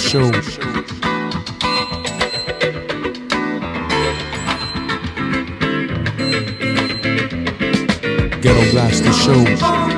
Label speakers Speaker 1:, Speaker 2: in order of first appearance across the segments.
Speaker 1: Show. Ghetto Blaster Show.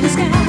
Speaker 2: the sky.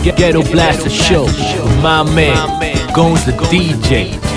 Speaker 3: Ghetto Blaster Show.
Speaker 4: My man, Goes the DJ.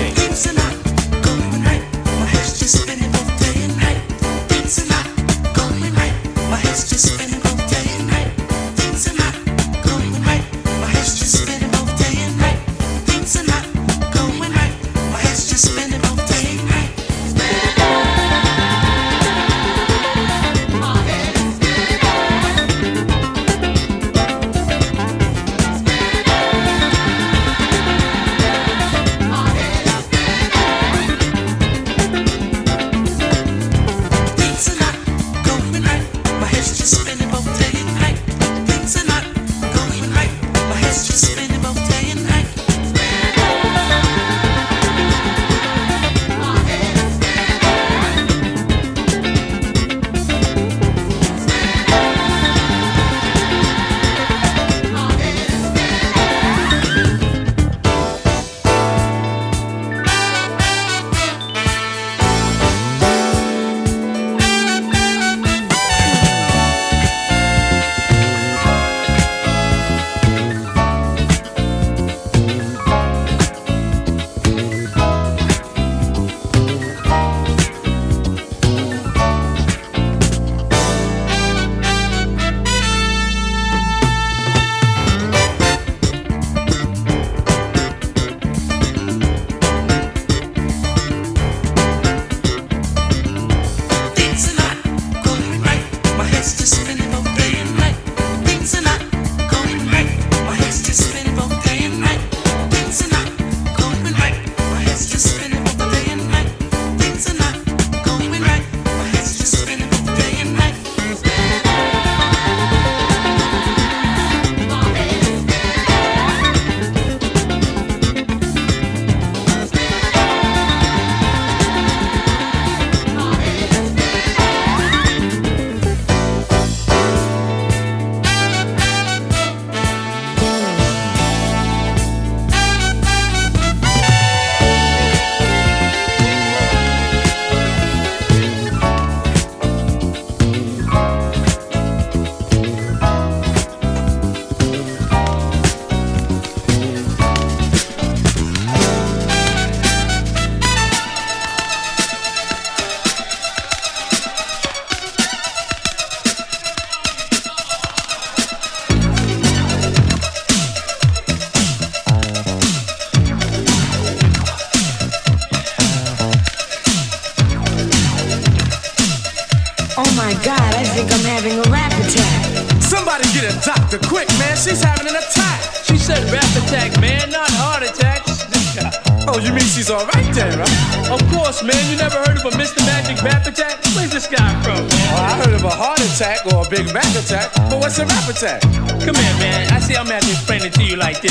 Speaker 5: Come here, man. I see I'm having to explain it to you like this.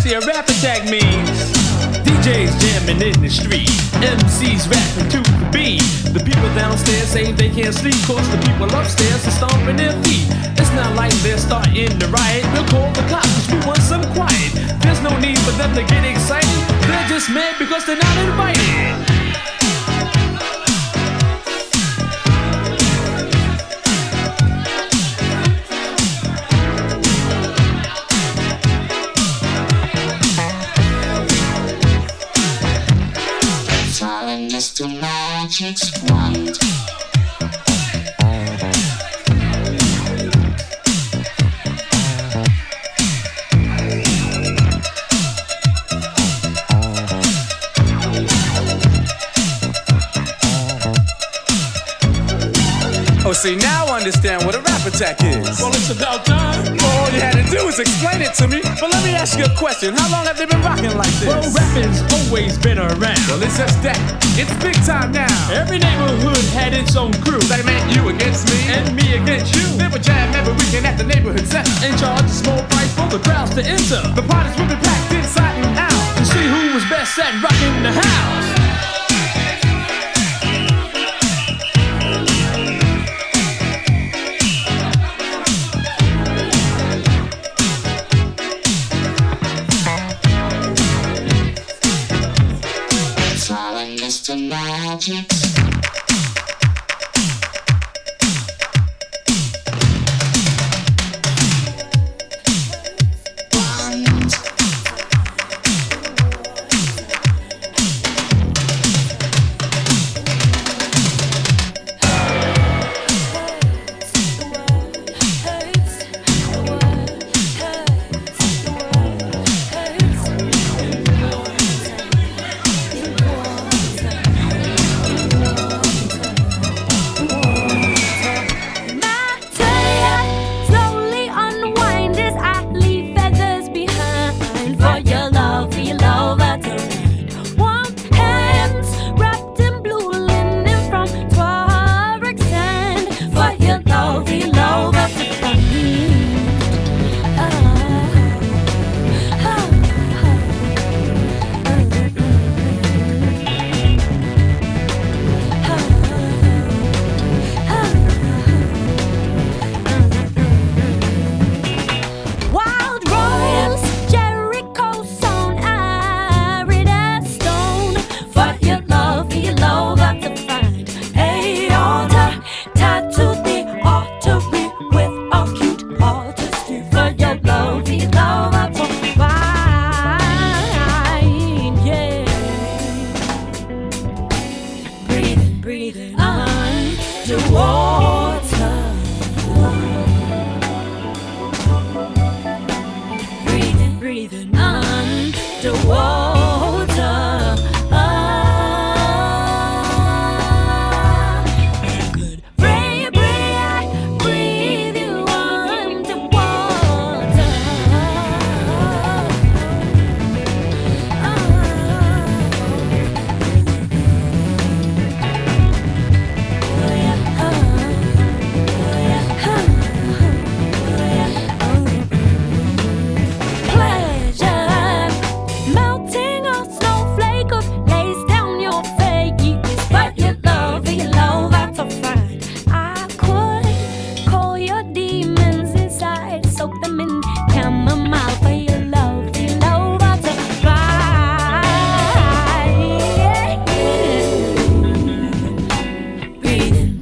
Speaker 5: See, a rap attack means DJs jamming in the street, MCs rapping to the beat. The people downstairs say they can't sleep, cause the people upstairs are stomping their feet. It's not like they're starting to riot. We'll call the cops, we want some
Speaker 6: quiet. There's no need for them to get excited. They're just mad because they're not invited.
Speaker 7: Understand what a rap attack is.
Speaker 6: Well, it's about time.
Speaker 7: All you had to do was explain it to me. But let me ask you a question. How long have they been rocking like this?
Speaker 6: Well, rapping's always been around.
Speaker 7: Well, it's just that. It's big time now.
Speaker 6: Every neighborhood had its own crew.
Speaker 7: That meant you against me.
Speaker 6: And me against you.
Speaker 7: They would jam every weekend at the neighborhood center.
Speaker 6: And charge a small price for the crowds to enter.
Speaker 7: The parties would be packed inside and out.
Speaker 6: To see who was best at rocking the house.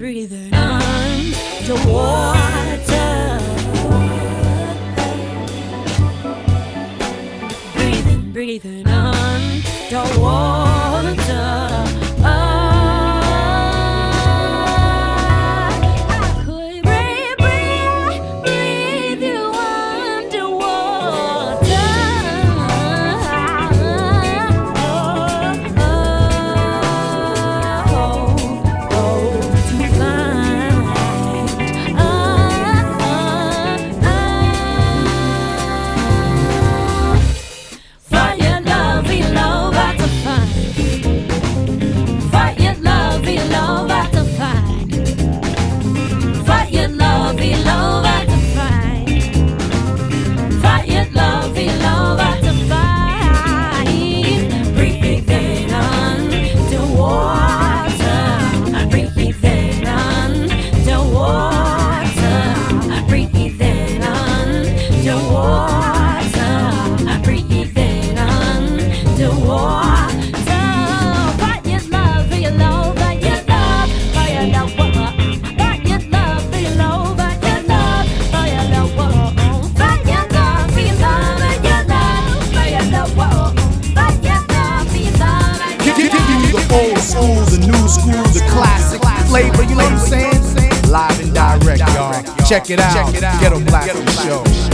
Speaker 8: Breathing, underwater. breathing, breathing underwater.
Speaker 3: Check it out. Ghetto Blaster Show.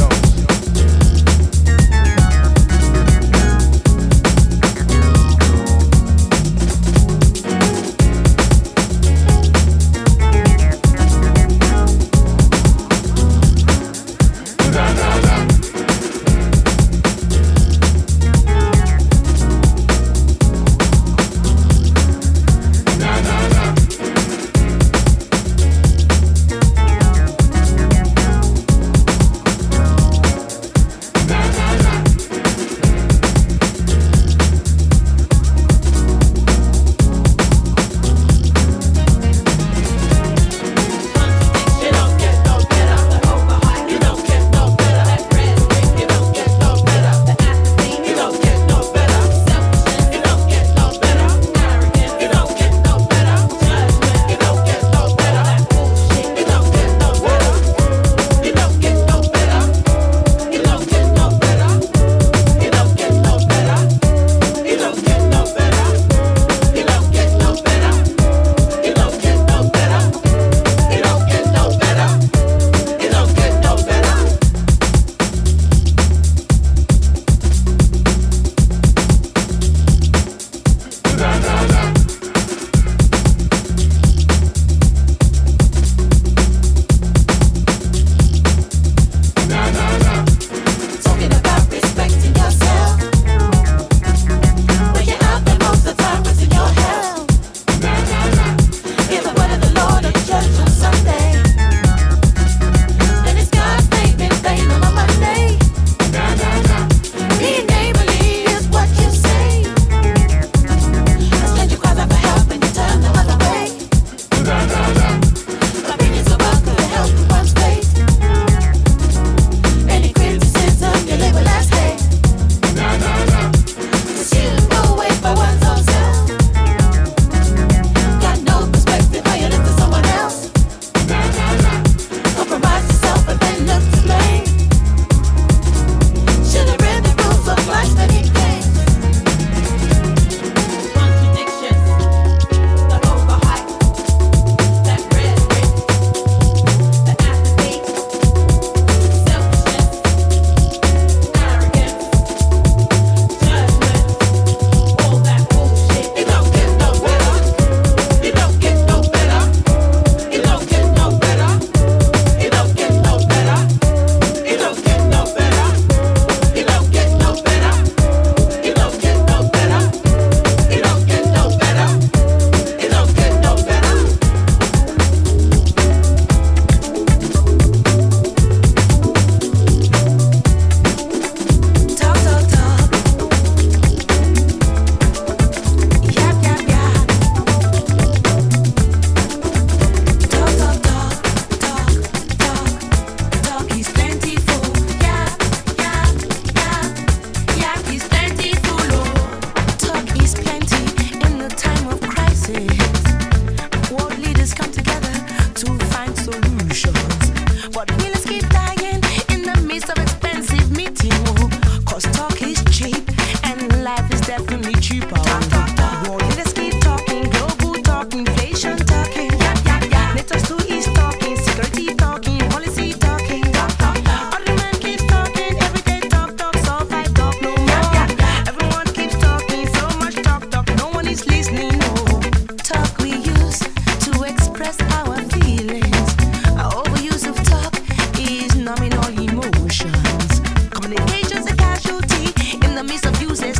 Speaker 9: enemies of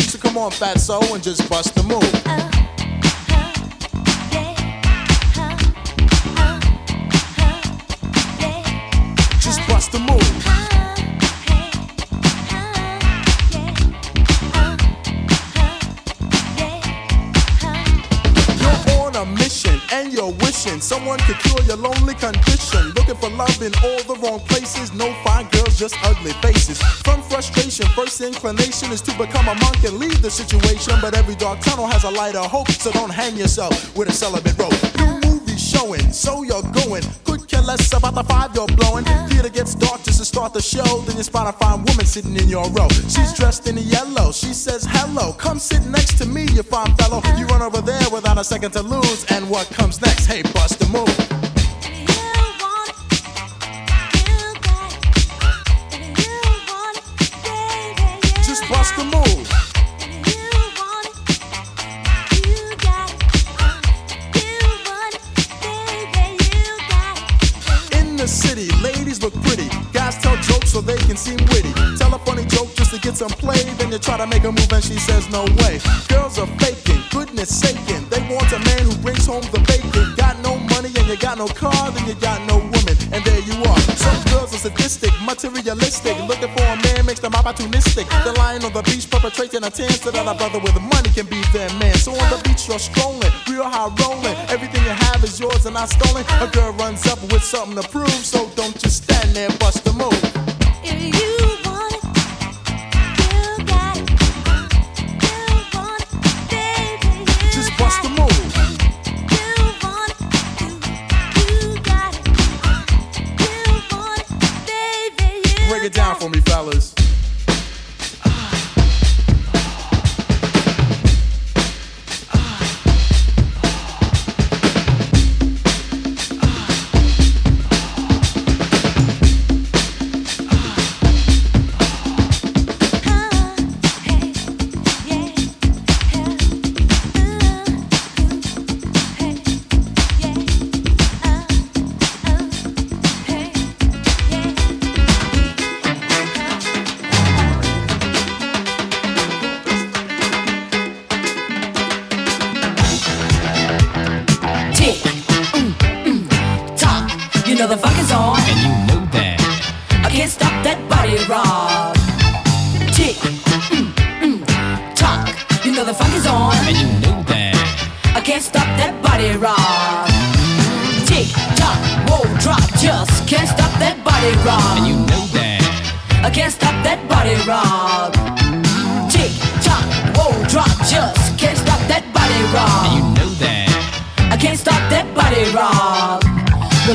Speaker 9: on, fat and just bust the move. Just bust the move. You're on a mission and you're wishing someone could cure your lonely condition. Looking for love in all the wrong places. No fine girls, just ugly faces. From frustration, first inclination is to become a monk and the situation. But every dark tunnel has a light of hope, so don't hang yourself with a celibate rope. New movie showing, so you're going. Could care less about the five you're blowing. Theater gets dark just to start the show. Then you spot a fine woman sitting in your row. She's dressed in yellow. She says, Hello, come sit next to me, you fine fellow. You run over there without a second to lose. And what comes next? Hey, bust the move. Some play. Then you try to make a move and she says no way. Girls are faking, goodness saking. They want a man who brings home the bacon. Got no money and you got no car, then you got no woman. And there you are. Some girls are sadistic, materialistic. Looking for a man makes them opportunistic. They're lying on the beach, perpetrating a tan so that a brother with money can be their man. So on the beach you're strolling, real high rolling. Everything you have is yours and not stolen. A girl runs up with something to prove, so don't you stand
Speaker 10: You the funk is on, and you know that. I can't stop that body rock. Tick, mm, mm, tock. You know the funk is on, and you know that. I can't stop that body rock. Tick, tock, whoa, drop, just can't stop that body rock. And you know that. I can't stop that body rock.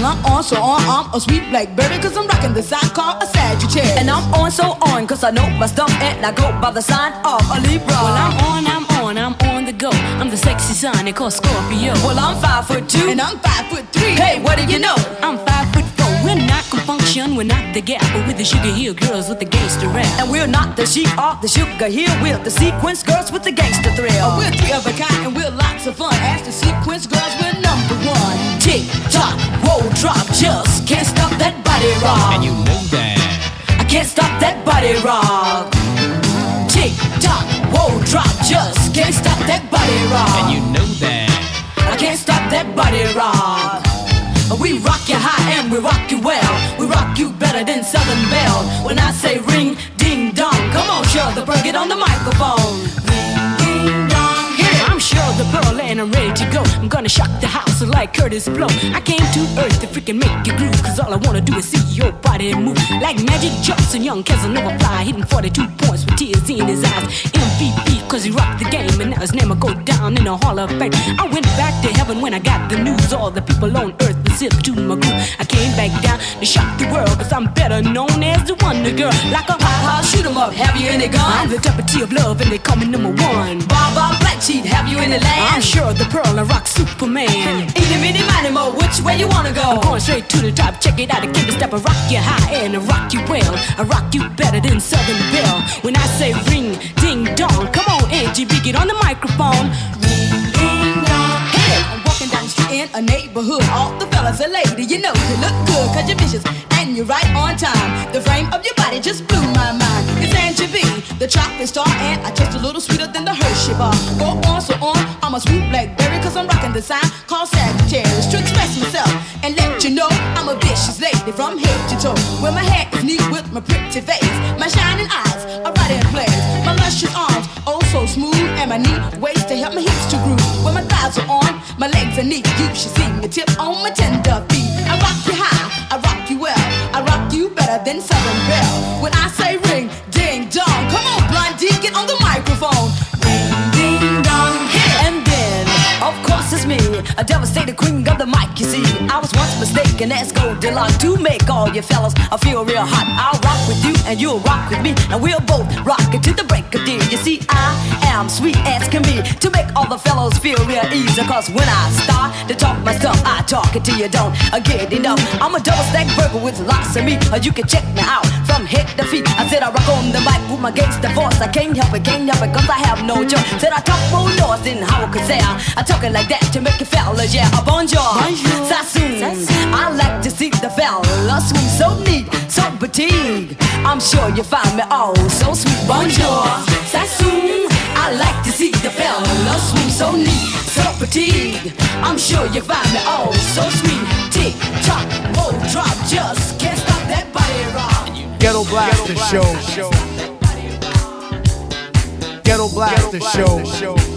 Speaker 11: I'm on, so on, I'm a sweet blackberry, cause I'm rocking the sign called a Sagittarius.
Speaker 10: And I'm on, so on, cause I know my stuff and I go by the sign of a Libra.
Speaker 12: Well, I'm on, I'm on, I'm on the go. I'm the sexy sign they call Scorpio.
Speaker 10: Well, I'm five foot two.
Speaker 11: And I'm five foot three.
Speaker 10: Hey, what do you know?
Speaker 12: I'm five foot four. We're not Con Funk Shun, we're not the gap, but we're the sugar hill girls with the gangster rap.
Speaker 10: And we're not the sheep or the sugar hill, we're the sequence girls with the gangster thrill.
Speaker 11: Oh, we're three of a kind and we're lots of fun. The sequence girls, we're number one.
Speaker 10: Tick tock, whoa, drop, just can't stop that body rock.
Speaker 13: And you know that.
Speaker 10: I can't stop that body rock. Tick tock, whoa, drop, just can't stop that body rock.
Speaker 13: And you know that.
Speaker 10: I can't stop that body rock. We rock you high and we rock you well. We rock you better than Southern Belle. When I say ring, ding dong, come on, Cheryl the Pearl get on the microphone.
Speaker 12: And I'm ready to go. I'm gonna shock the house like Kurtis Blow. I came to earth to freaking make you groove. Cause all I wanna do is see your body move. Like Magic Johnson, young Casanova fly. Hitting 42 points with tears in his eyes. MVP, cause he rocked the game. And now his name will go down in the Hall of Fame. I went back to heaven when I got the news. All the people on earth was
Speaker 10: sip to my groove. I came back down to shock the world, cause I'm better known as the wonder girl. Like a hot shoot 'em up, have you any gun? I'm the deputy of love, and they call me number one. Bob Bob Black Sheep, have you any land? I'm Cheryl the Pearl, I rock Superman. Eeny, meeny, miny, mo, which way you wanna go? I'm going straight to the top, check it out, I give a step, I rock you high and I rock you well. I rock you better than Southern Belle. When I say ring, ding, dong, come on, Angie B, get on the microphone. In a neighborhood. All the fellas are lady, you know you look good, cause you're vicious and you're right on time. The frame of your body just blew my mind. It's Angie B, the chocolate star, and I taste a little sweeter than the Hershey bar. Go on, so on, I'm a sweet blackberry, cause I'm rocking the sign called Sagittarius. To express myself and let you know I'm a vicious lady from head to toe. When my hair is neat with my pretty face, my shining eyes are right in place. My luscious arms, oh so smooth, and my neat waist to help my hips to groove. When my thighs are on, my legs are neat. You should see me tip on my tender feet. I rock you high, I rock you well, I rock you better than Southern Belle. When I say ring, ding dong, come on, blondie, get on the microphone. Ring, ding dong, hit it. And then, of course, it's me, a devastated queen of the mic. You see, I was once mistaken as Goldilocks to make all you fellas I feel real hot. I'll rock with you and you'll rock with me, and we'll both rock it to the break of day. You see, I am sweet as can be to make all the fellows feel real easy. Cause when I start to talk my stuff, I talk it till you don't get enough. I'm a double stack burger with lots of meat. You can check me out from head to feet. I said I rock on the mic with my gangster voice. I can't help it, can't help it, cause I have no choice. Said I talk more noise than how I could say. I, I talk it like that to make you fellas, yeah. A bonjour, Sassoon. I like to see the fellas swim so neat, so petite. I'm sure you find me all so sweet. Bonjour, Sassoon. I like to see the fellas swim so neat, so petite. I'm sure you find me all so sweet. Tick tock, whoa, drop, just can't stop that body rock.
Speaker 13: Ghetto Blaster Show. Ghetto Blaster Show.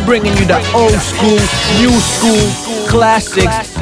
Speaker 14: Bringing you the old school, new school, classics.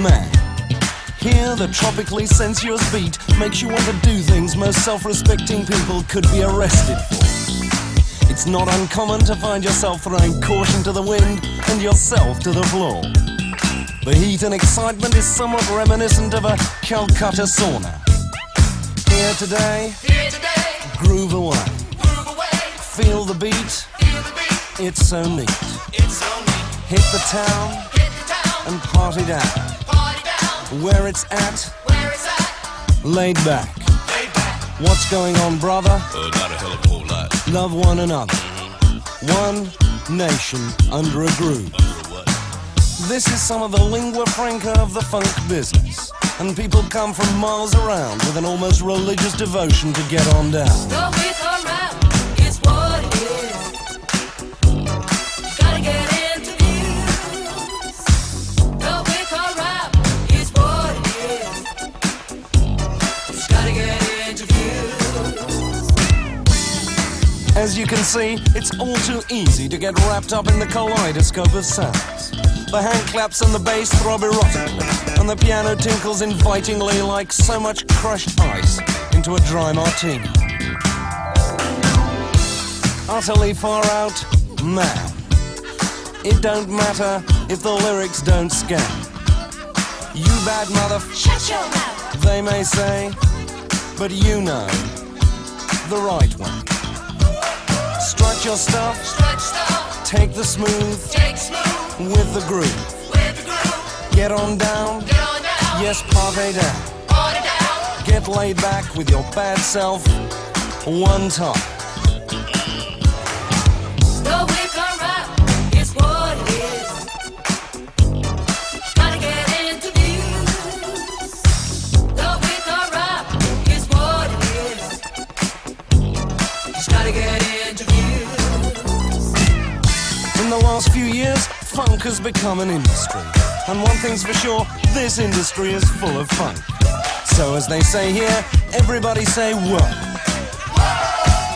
Speaker 15: Man. Here, the tropically sensuous beat makes you want to do things most self respecting people could be arrested for. It's not uncommon to find yourself throwing caution to the wind and yourself to the floor. The heat and excitement is somewhat reminiscent of a Calcutta sauna. Here today, groove away. Feel the beat, it's so neat. Hit the town and party down. Where it's at, laid back. What's going on, brother?
Speaker 16: Uh, not a hell of a whole lot.
Speaker 15: Love one another. One nation under a groove. This is some of the lingua franca of the funk business. And people come from miles around with an almost religious devotion to get on down. Can see, it's all too easy to get wrapped up in the kaleidoscope of sounds. The hand claps and the bass throb erotically, and the piano tinkles invitingly like so much crushed ice into a dry martini. Utterly far out, man. It don't matter if the lyrics don't scan. You bad mother.
Speaker 8: Shut your mouth.
Speaker 15: They may say, but you know the right way. Strut your stuff,
Speaker 8: stuff.
Speaker 15: take the smooth
Speaker 8: Take smooth.
Speaker 15: with the groove.
Speaker 8: With the groove.
Speaker 15: Get on down,
Speaker 8: Get on down.
Speaker 15: yes, party down.
Speaker 8: Party down.
Speaker 15: Get laid back with your bad self one time. Become an industry. And one thing's for sure, this industry is full of fun. So as they say here, everybody say what?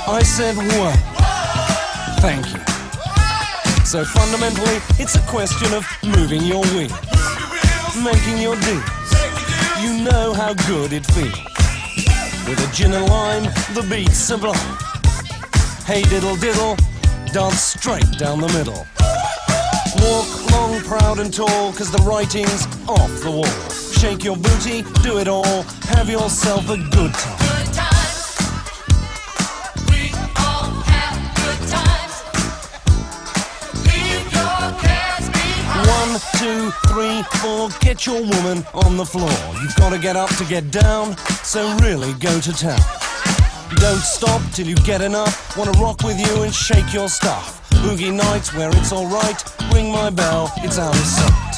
Speaker 15: I said what? Thank you. So fundamentally, it's a question of moving your wheels, making your deals. You know how good it feels. With a gin and lime, the beat's sublime. Hey diddle diddle, dance straight down the middle. Walk long, proud and tall, cause the writing's off the wall. Shake your booty, do it all, have yourself a good time.
Speaker 8: Good times. We all have good times. Leave your cares behind.
Speaker 15: One, two, three, four, get your woman on the floor. You've gotta get up to get down, so really go to town. Don't stop till you get enough. Wanna rock with you and shake your stuff. Boogie nights where it's alright, ring my bell, it's out of sight.